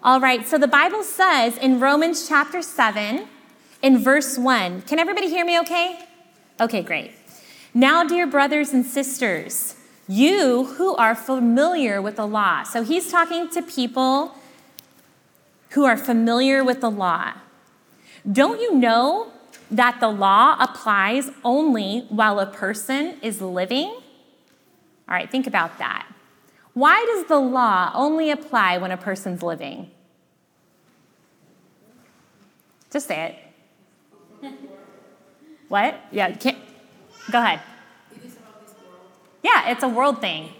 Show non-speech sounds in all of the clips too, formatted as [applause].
All right, so the Bible says in Romans chapter 7, in verse 1, can everybody hear me okay? Okay, great. Now, dear brothers and sisters, you who are familiar with the law. So he's talking to people who are familiar with the law. Don't you know that the law applies only while a person is living? All right, think about that. Why does the law only apply when a person's living? Just say it. [laughs] what? Yeah, can't. go ahead. Yeah, it's a world thing.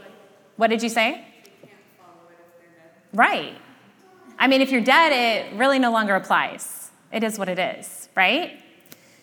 What did you say? Right. I mean, if you're dead, it really no longer applies. It is what it is, right?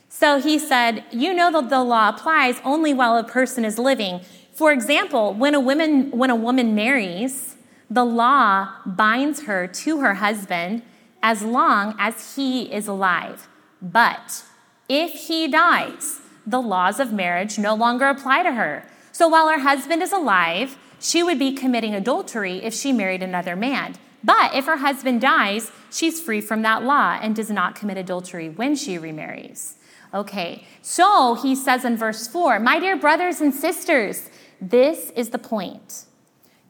So he said, You know that the law applies only while a person is living. For example, when a woman, when a woman marries, the law binds her to her husband as long as he is alive. But if he dies, the laws of marriage no longer apply to her. So while her husband is alive, she would be committing adultery if she married another man. But if her husband dies, she's free from that law and does not commit adultery when she remarries. Okay, so he says in verse 4 My dear brothers and sisters, this is the point.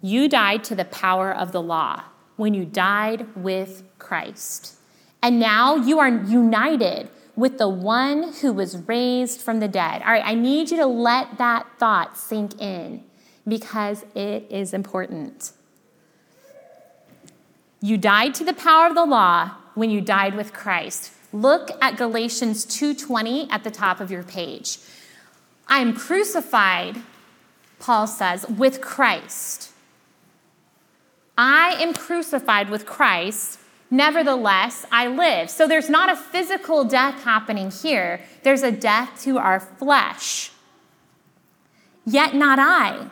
You died to the power of the law when you died with Christ. And now you are united with the one who was raised from the dead. All right, I need you to let that thought sink in because it is important. You died to the power of the law when you died with Christ. Look at Galatians 2:20 at the top of your page. I am crucified, Paul says, with Christ. I am crucified with Christ, nevertheless I live. So there's not a physical death happening here, there's a death to our flesh. Yet not I.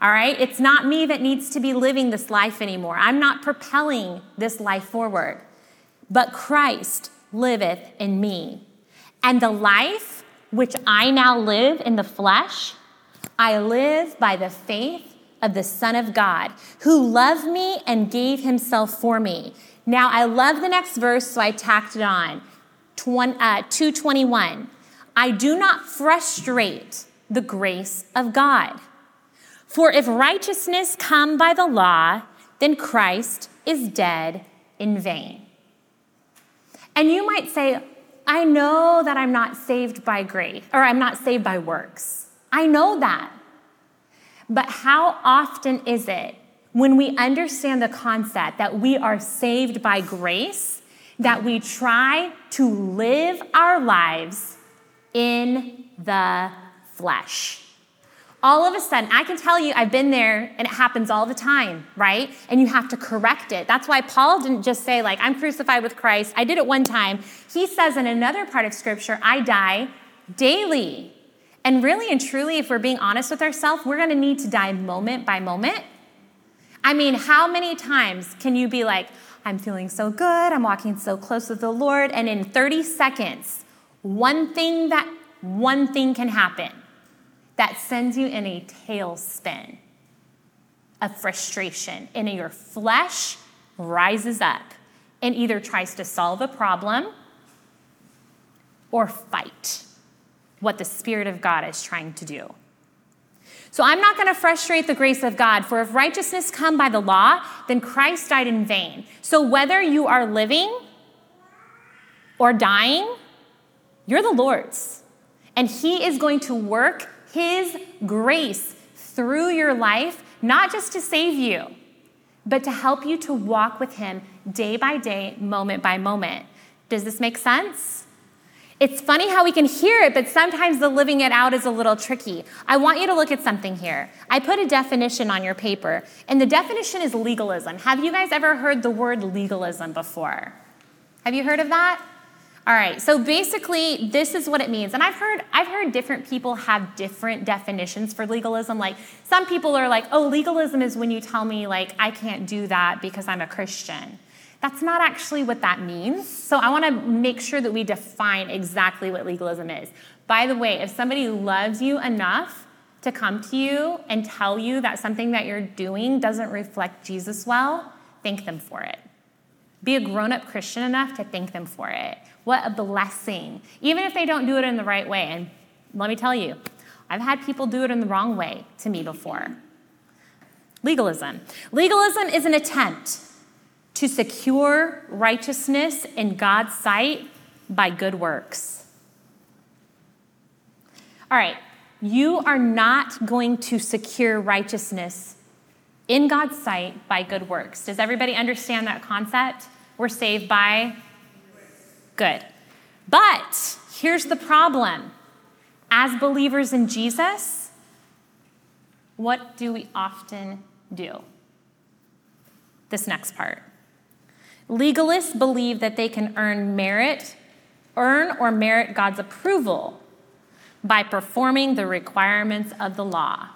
All right? It's not me that needs to be living this life anymore. I'm not propelling this life forward, but Christ liveth in me. And the life which I now live in the flesh, I live by the faith of the Son of God, who loved me and gave himself for me. Now, I love the next verse, so I tacked it on. 221. Uh, I do not frustrate the grace of God. For if righteousness come by the law, then Christ is dead in vain. And you might say, I know that I'm not saved by grace, or I'm not saved by works. I know that. But how often is it when we understand the concept that we are saved by grace that we try to live our lives in the flesh? all of a sudden, I can tell you, I've been there and it happens all the time, right? And you have to correct it. That's why Paul didn't just say, like, I'm crucified with Christ. I did it one time. He says in another part of scripture, I die daily. And really and truly, if we're being honest with ourselves, we're gonna need to die moment by moment. I mean, how many times can you be like, I'm feeling so good, I'm walking so close with the Lord, and in 30 seconds, one thing that one thing can happen that sends you in a tailspin of frustration, and your flesh rises up and either tries to solve a problem or fight what the Spirit of God is trying to do. So I'm not going to frustrate the grace of God, for if righteousness come by the law, then Christ died in vain. So whether you are living or dying, you're the Lord's. And He is going to work his grace through your life, not just to save you, but to help you to walk with Him day by day, moment by moment. Does this make sense? It's funny how we can hear it, but sometimes the living it out is a little tricky. I want you to look at something here. I put a definition on your paper, and the definition is legalism. Have you guys ever heard the word legalism before? Have you heard of that? All right, so basically, this is what it means. And I've heard, I've heard different people have different definitions for legalism. Like, some people are like, oh, legalism is when you tell me, like, I can't do that because I'm a Christian. That's not actually what that means. So I want to make sure that we define exactly what legalism is. By the way, if somebody loves you enough to come to you and tell you that something that you're doing doesn't reflect Jesus well, thank them for it. Be a grown up Christian enough to thank them for it. What a blessing. Even if they don't do it in the right way. And let me tell you, I've had people do it in the wrong way to me before. Legalism. Legalism is an attempt to secure righteousness in God's sight by good works. All right, you are not going to secure righteousness in God's sight by good works. Does everybody understand that concept? We're saved by good. But here's the problem as believers in Jesus, what do we often do? This next part. Legalists believe that they can earn merit, earn or merit God's approval by performing the requirements of the law.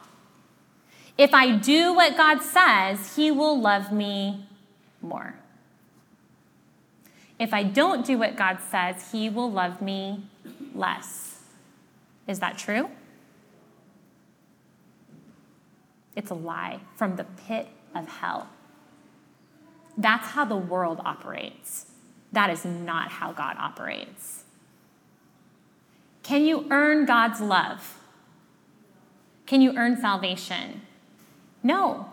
If I do what God says, He will love me more. If I don't do what God says, He will love me less. Is that true? It's a lie from the pit of hell. That's how the world operates. That is not how God operates. Can you earn God's love? Can you earn salvation? No.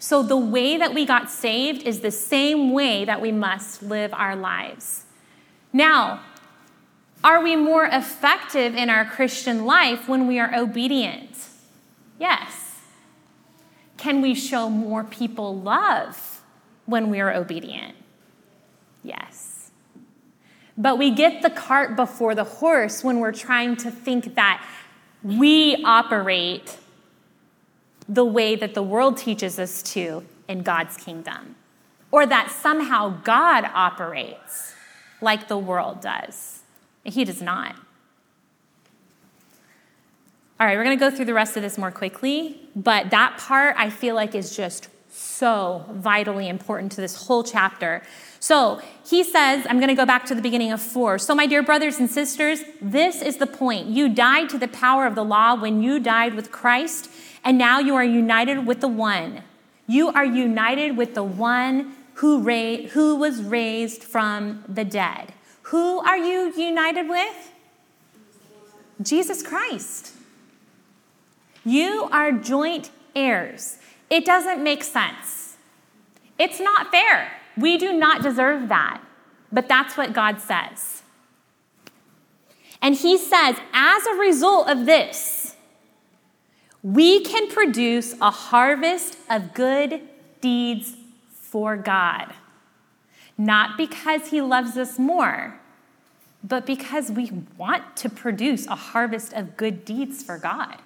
So, the way that we got saved is the same way that we must live our lives. Now, are we more effective in our Christian life when we are obedient? Yes. Can we show more people love when we are obedient? Yes. But we get the cart before the horse when we're trying to think that we operate the way that the world teaches us to in God's kingdom, or that somehow God operates like the world does. He does not. All right, we're going to go through the rest of this more quickly, but that part I feel like is just so vitally important to this whole chapter. So he says, I'm going to go back to the beginning of four. So, my dear brothers and sisters, this is the point. You died to the power of the law when you died with Christ and now you are united with the one. You are united with the one who, ra- who was raised from the dead. Who are you united with? Jesus Christ. You are joint heirs. It doesn't make sense. It's not fair. We do not deserve that. But that's what God says. And He says, as a result of this, we can produce a harvest of good deeds for God. Not because He loves us more, but because we want to produce a harvest of good deeds for God.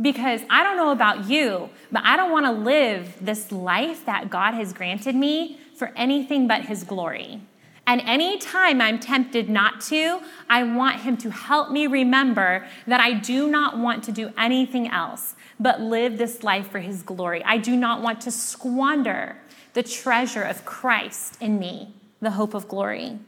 Because I don't know about you, but I don't want to live this life that God has granted me for anything but His glory. And anytime I'm tempted not to, I want Him to help me remember that I do not want to do anything else but live this life for His glory. I do not want to squander the treasure of Christ in me, the hope of glory.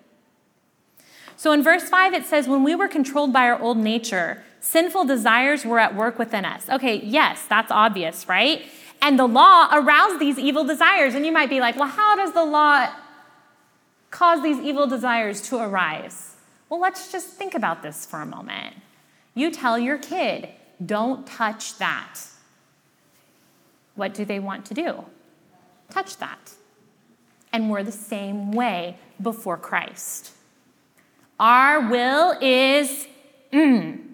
So in verse 5, it says, When we were controlled by our old nature, sinful desires were at work within us. Okay, yes, that's obvious, right? And the law aroused these evil desires. And you might be like, well, how does the law cause these evil desires to arise? Well, let's just think about this for a moment. You tell your kid, don't touch that. What do they want to do? Touch that. And we're the same way before Christ. Our will is mm,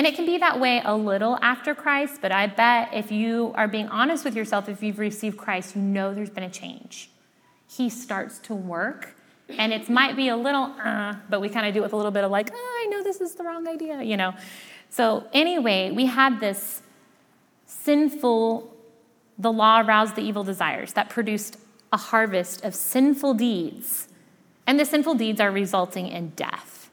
And it can be that way a little after Christ, but I bet if you are being honest with yourself, if you've received Christ, you know there's been a change. He starts to work, and it might be a little, uh, but we kind of do it with a little bit of like, oh, I know this is the wrong idea, you know. So, anyway, we had this sinful, the law aroused the evil desires that produced a harvest of sinful deeds, and the sinful deeds are resulting in death.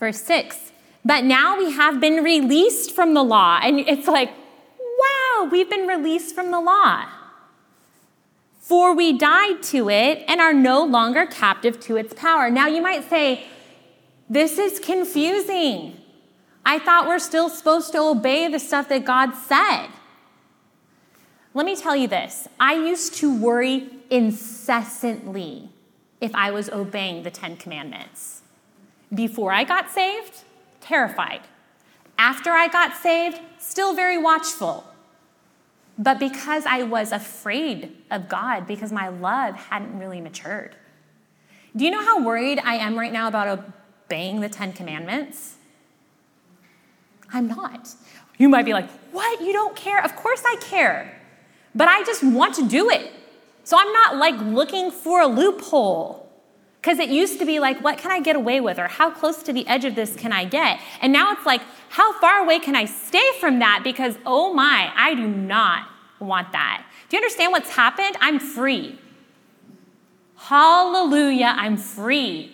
Verse 6 but now we have been released from the law. And it's like, wow, we've been released from the law. For we died to it and are no longer captive to its power. Now you might say, this is confusing. I thought we're still supposed to obey the stuff that God said. let me tell you this I used to worry incessantly if I was obeying the Ten Commandments. Before I got saved, terrified. After I got saved, still very watchful. But because I was afraid of God, because my love hadn't really matured. Do you know how worried I am right now about obeying the Ten Commandments? I'm not. You might be like, what? You don't care? Of course I care. But I just want to do it. So I'm not like looking for a loophole. Because it used to be like, what can I get away with? Or how close to the edge of this can I get? And now it's like, how far away can I stay from that? Because, oh my, I do not want that. Do you understand what's happened? I'm free. Hallelujah, I'm free.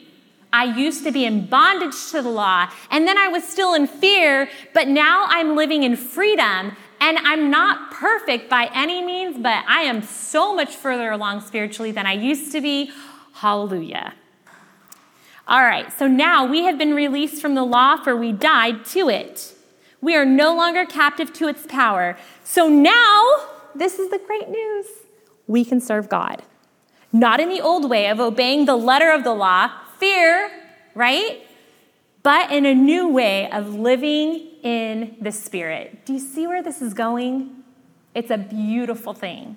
I used to be in bondage to the law, and then I was still in fear, but now I'm living in freedom. And I'm not perfect by any means, but I am so much further along spiritually than I used to be. Hallelujah. All right, so now we have been released from the law, for we died to it. We are no longer captive to its power. So now, this is the great news we can serve God. Not in the old way of obeying the letter of the law, fear, right? But in a new way of living in the Spirit. Do you see where this is going? It's a beautiful thing.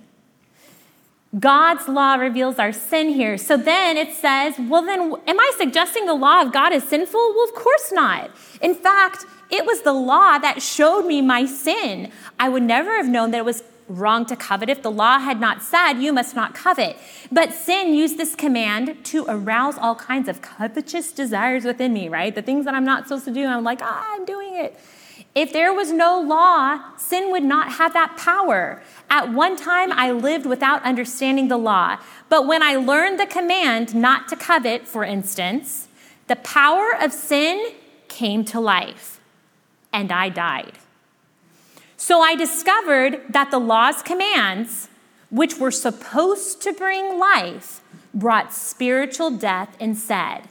God's law reveals our sin here. So then it says, well, then, am I suggesting the law of God is sinful? Well, of course not. In fact, it was the law that showed me my sin. I would never have known that it was wrong to covet if the law had not said, You must not covet. But sin used this command to arouse all kinds of covetous desires within me, right? The things that I'm not supposed to do, I'm like, ah, I'm doing it. If there was no law, sin would not have that power. At one time, I lived without understanding the law. But when I learned the command not to covet, for instance, the power of sin came to life, and I died. So I discovered that the law's commands, which were supposed to bring life, brought spiritual death instead.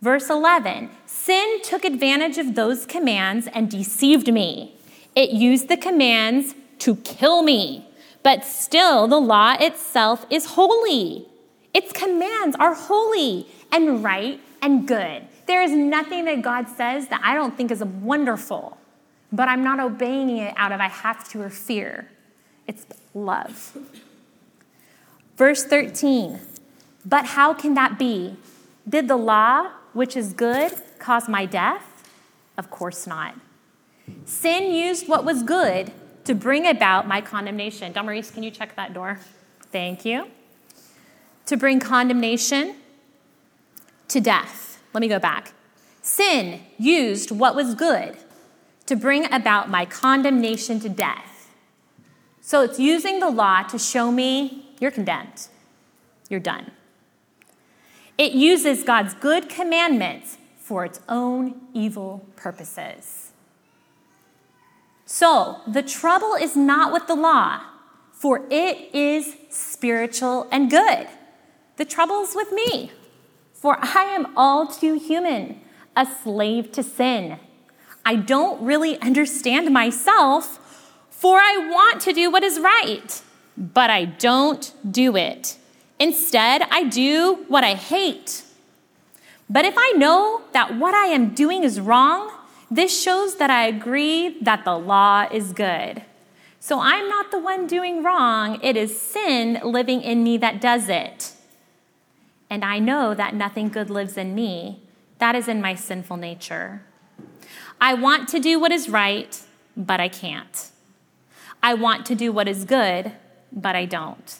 Verse 11 Sin took advantage of those commands and deceived me. It used the commands to kill me, but still the law itself is holy. Its commands are holy and right and good. There is nothing that God says that I don't think is wonderful, but I'm not obeying it out of I have to or fear. It's love. Verse 13, but how can that be? Did the law, which is good, cause my death? Of course not. Sin used what was good to bring about my condemnation. Damaris, can you check that door? Thank you. To bring condemnation to death. Let me go back. Sin used what was good to bring about my condemnation to death. So it's using the law to show me you're condemned, you're done. It uses God's good commandments for its own evil purposes. So, the trouble is not with the law, for it is spiritual and good. The trouble is with me, for I am all too human, a slave to sin. I don't really understand myself, for I want to do what is right, but I don't do it. Instead, I do what I hate. But if I know that what I am doing is wrong, this shows that I agree that the law is good. So I'm not the one doing wrong, it is sin living in me that does it. And I know that nothing good lives in me, that is in my sinful nature. I want to do what is right, but I can't. I want to do what is good, but I don't.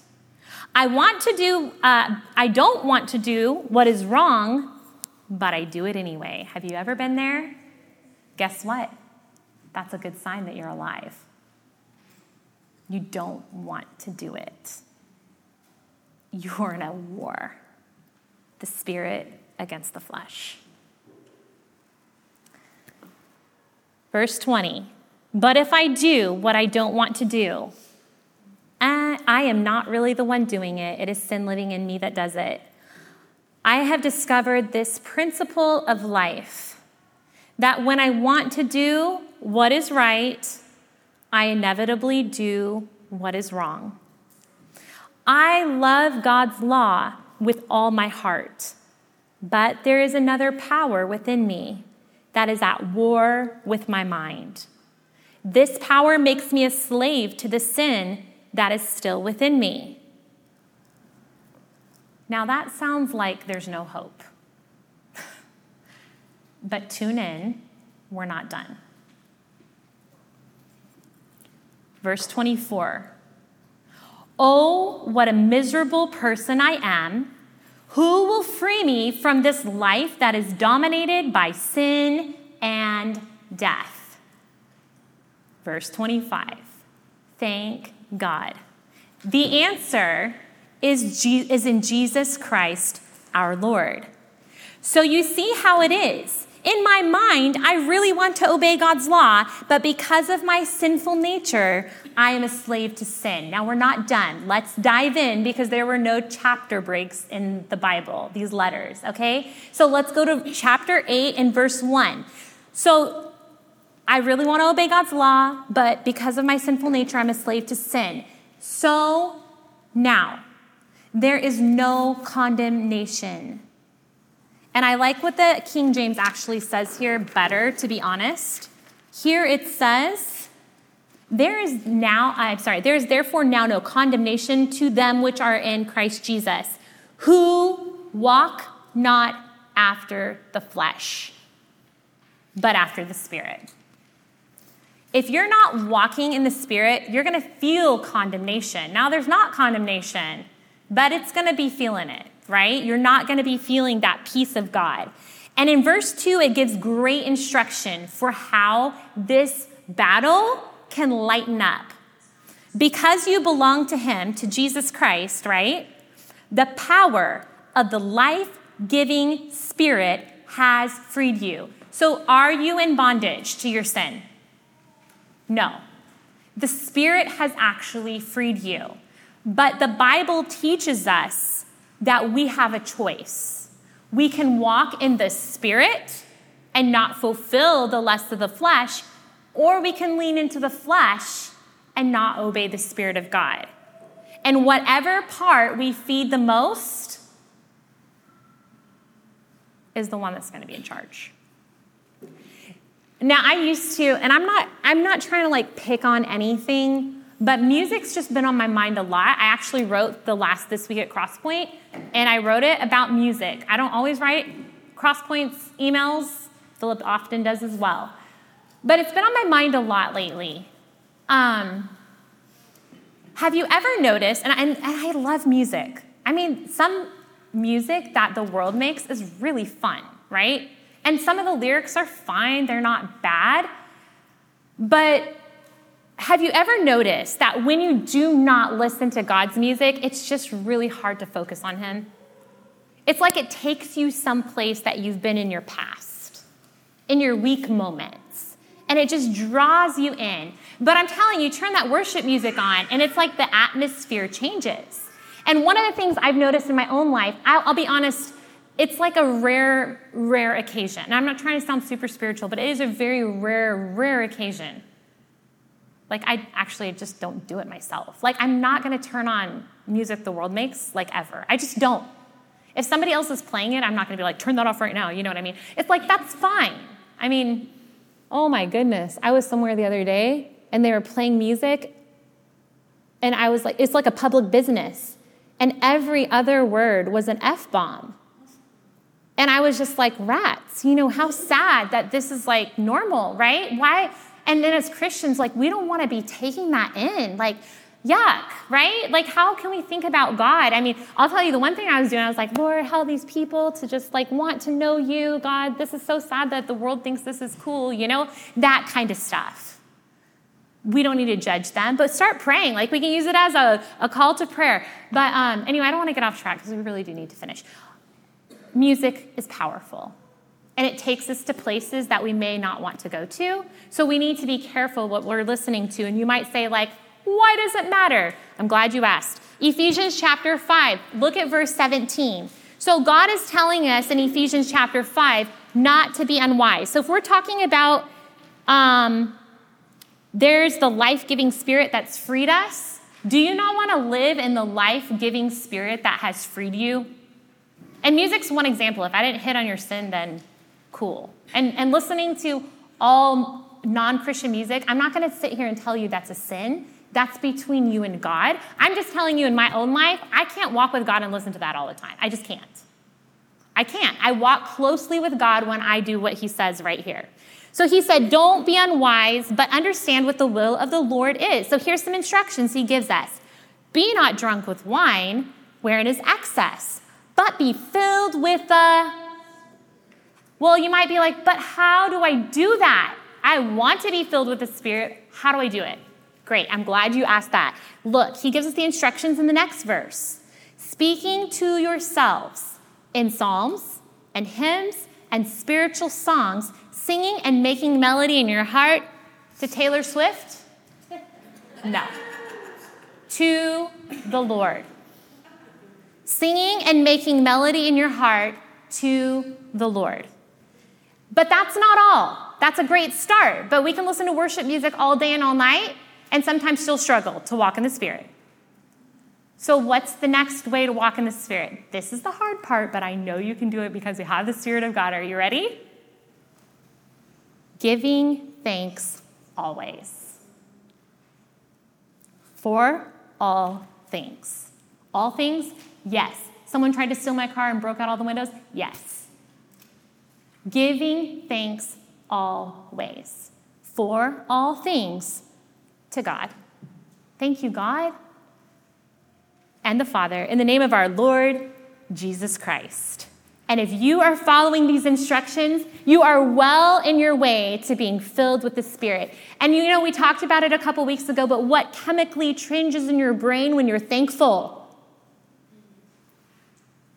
I want to do, uh, I don't want to do what is wrong, but I do it anyway. Have you ever been there? Guess what? That's a good sign that you're alive. You don't want to do it. You're in a war the spirit against the flesh. Verse 20 But if I do what I don't want to do, eh, I am not really the one doing it, it is sin living in me that does it. I have discovered this principle of life that when I want to do what is right, I inevitably do what is wrong. I love God's law with all my heart, but there is another power within me that is at war with my mind. This power makes me a slave to the sin that is still within me. Now, that sounds like there's no hope. [laughs] but tune in, we're not done. Verse 24 Oh, what a miserable person I am! Who will free me from this life that is dominated by sin and death? Verse 25 Thank God. The answer is, is in Jesus Christ our Lord. So you see how it is. In my mind, I really want to obey God's law, but because of my sinful nature, I am a slave to sin. Now, we're not done. Let's dive in because there were no chapter breaks in the Bible, these letters, okay? So let's go to chapter 8 and verse 1. So I really want to obey God's law, but because of my sinful nature, I'm a slave to sin. So now, there is no condemnation. And I like what the King James actually says here better, to be honest. Here it says, There is now, I'm sorry, there is therefore now no condemnation to them which are in Christ Jesus, who walk not after the flesh, but after the Spirit. If you're not walking in the Spirit, you're going to feel condemnation. Now, there's not condemnation, but it's going to be feeling it, right? You're not going to be feeling that peace of God. And in verse 2, it gives great instruction for how this battle can lighten up. Because you belong to Him, to Jesus Christ, right? The power of the life giving Spirit has freed you. So, are you in bondage to your sin? No. The Spirit has actually freed you. But the Bible teaches us that we have a choice. We can walk in the Spirit and not fulfill the lust of the flesh, or we can lean into the flesh and not obey the Spirit of God. And whatever part we feed the most is the one that's going to be in charge. Now I used to, and I'm not I'm not trying to like pick on anything, but music's just been on my mind a lot. I actually wrote the last this week at Crosspoint, and I wrote it about music. I don't always write Crosspoint's emails. Philip often does as well. But it's been on my mind a lot lately. Um, have you ever noticed, and I, and I love music. I mean, some music that the world makes is really fun, right? And some of the lyrics are fine, they're not bad. But have you ever noticed that when you do not listen to God's music, it's just really hard to focus on Him? It's like it takes you someplace that you've been in your past, in your weak moments, and it just draws you in. But I'm telling you, turn that worship music on, and it's like the atmosphere changes. And one of the things I've noticed in my own life, I'll, I'll be honest, it's like a rare, rare occasion. And I'm not trying to sound super spiritual, but it is a very rare, rare occasion. Like, I actually just don't do it myself. Like, I'm not gonna turn on music the world makes, like, ever. I just don't. If somebody else is playing it, I'm not gonna be like, turn that off right now. You know what I mean? It's like, that's fine. I mean, oh my goodness. I was somewhere the other day and they were playing music, and I was like, it's like a public business. And every other word was an F bomb. And I was just like, rats, you know, how sad that this is like normal, right? Why? And then as Christians, like, we don't want to be taking that in. Like, yuck, right? Like, how can we think about God? I mean, I'll tell you the one thing I was doing, I was like, Lord, help these people to just like want to know you. God, this is so sad that the world thinks this is cool, you know? That kind of stuff. We don't need to judge them, but start praying. Like, we can use it as a, a call to prayer. But um, anyway, I don't want to get off track because we really do need to finish music is powerful. And it takes us to places that we may not want to go to. So we need to be careful what we're listening to. And you might say, like, why does it matter? I'm glad you asked. Ephesians chapter 5, look at verse 17. So God is telling us in Ephesians chapter 5 not to be unwise. So if we're talking about um, there's the life giving spirit that's freed us, Do you not want to live in the life giving spirit that has freed you? And music's one example. If I didn't hit on your sin, then cool. And, and listening to all non Christian music, I'm not going to sit here and tell you that's a sin. That's between you and God. I'm just telling you in my own life, I can't walk with God and listen to that all the time. I just can't. I can't. I walk closely with God when I do what He says right here. So he said, Don't be unwise, but understand what the will of the Lord is. So here's some instructions he gives us Be not drunk with wine, wherein is excess, but be filled with the. Well, you might be like, But how do I do that? I want to be filled with the Spirit. How do I do it? Great, I'm glad you asked that. Look, he gives us the instructions in the next verse speaking to yourselves in psalms and hymns and spiritual songs singing and making melody in your heart to Taylor Swift? [laughs] No. to the Lord. Singing and making melody in your heart to the Lord. But that's not all. That's a great start, but we can listen to worship music all day and all night and sometimes still struggle to walk in the Spirit. So, what's the next way to walk in the Spirit? This is the hard part, but I know you can do it because we have the Spirit of God. Are you ready? giving thanks always. For all things. All things? Yes. Someone tried to steal my car and broke out all the windows? Yes. Giving thanks always. For all things to God. Thank you, God and the Father, in the name of our Lord Jesus Christ. And if you are following these instructions, you are well in your way to being filled with the Spirit. And you know, we talked about it a couple weeks ago, but what chemically changes in your brain when you're thankful?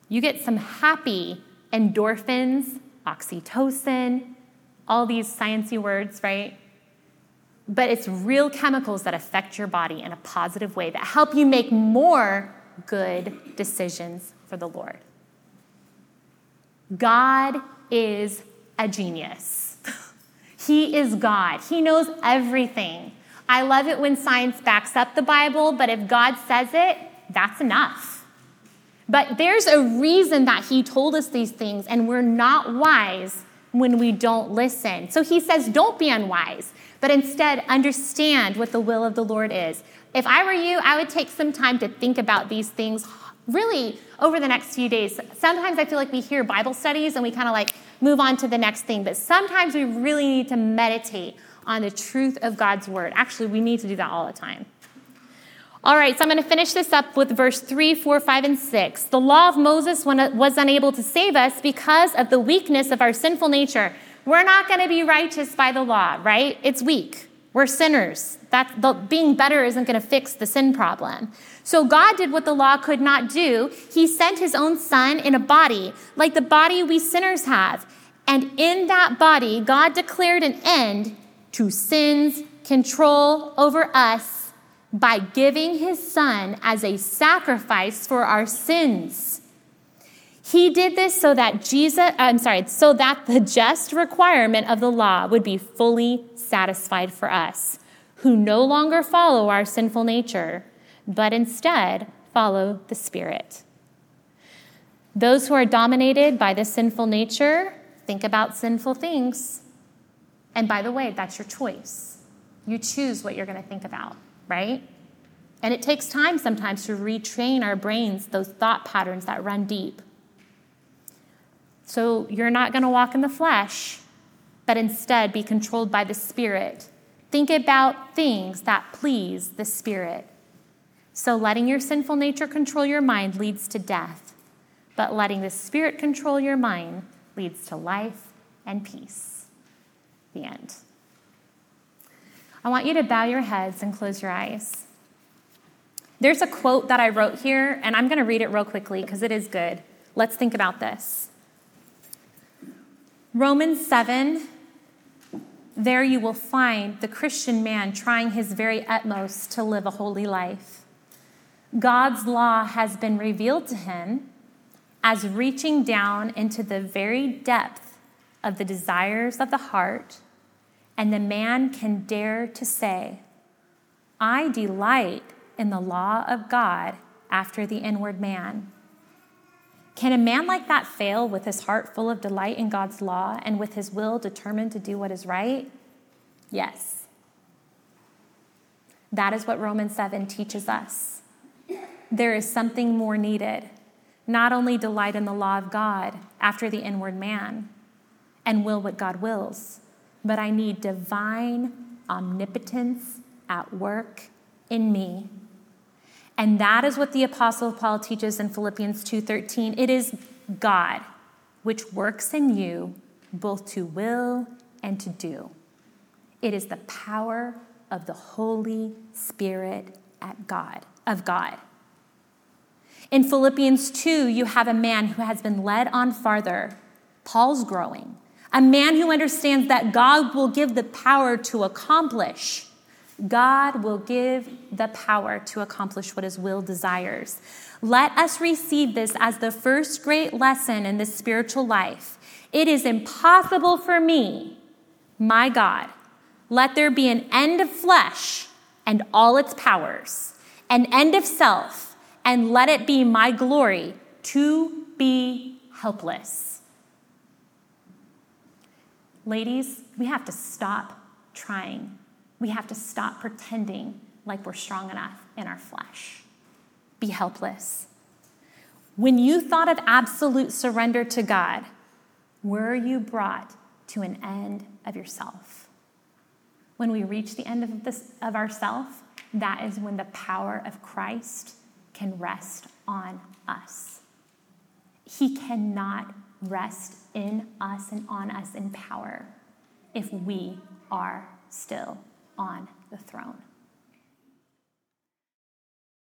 You get some happy endorphins, oxytocin, all these sciencey words, right? But it's real chemicals that affect your body in a positive way that help you make more good decisions for the Lord. God is a genius. [laughs] he is God. He knows everything. I love it when science backs up the Bible, but if God says it, that's enough. But there's a reason that He told us these things, and we're not wise when we don't listen. So He says, don't be unwise, but instead understand what the will of the Lord is. If I were you, I would take some time to think about these things really over the next few days. Sometimes I feel like we hear Bible studies and we kind of like move on to the next thing, but sometimes we really need to meditate on the truth of God's word. Actually, we need to do that all the time. All right, so I'm going to finish this up with verse 3, 4, 5, and 6. The law of Moses was unable to save us because of the weakness of our sinful nature. We're not going to be righteous by the law, right? It's weak. We're sinners. That the, being better isn't going to fix the sin problem. So God did what the law could not do. He sent his own son in a body, like the body we sinners have. And in that body, God declared an end to sin's control over us by giving his son as a sacrifice for our sins. He did this so that Jesus, I'm sorry, so that the just requirement of the law would be fully satisfied for us, who no longer follow our sinful nature, but instead follow the Spirit. Those who are dominated by the sinful nature think about sinful things. And by the way, that's your choice. You choose what you're going to think about, right? And it takes time sometimes to retrain our brains, those thought patterns that run deep. So you're not going to walk in the flesh, but instead be controlled by the Spirit. Think about things that please the Spirit. So letting your sinful nature control your mind leads to death, but letting the Spirit control your mind leads to life and peace. The end. I want you to bow your heads and close your eyes. There's a quote that I wrote here, and I'm going to read it real quickly because it is good. Let's think about this. Romans 7, there you will find the Christian man trying his very utmost to live a holy life. God's law has been revealed to him as reaching down into the very depth of the desires of the heart, and the man can dare to say, I delight in the law of God after the inward man. Can a man like that fail with his heart full of delight in God's law and with his will determined to do what is right? Yes. That is what Romans 7 teaches us. There is something more needed. Not only delight in the law of God after the inward man and will what God wills, but I need divine omnipotence at work in me and that is what the apostle Paul teaches in Philippians 2:13. It is God which works in you both to will and to do. It is the power of the Holy Spirit at God, of God. In Philippians 2, you have a man who has been led on farther. Paul's growing. A man who understands that God will give the power to accomplish God will give the power to accomplish what his will desires. Let us receive this as the first great lesson in the spiritual life. It is impossible for me, my God. Let there be an end of flesh and all its powers, an end of self, and let it be my glory to be helpless. Ladies, we have to stop trying we have to stop pretending like we're strong enough in our flesh. Be helpless. When you thought of absolute surrender to God, were you brought to an end of yourself? When we reach the end of, this, of ourself, that is when the power of Christ can rest on us. He cannot rest in us and on us in power if we are still on the throne.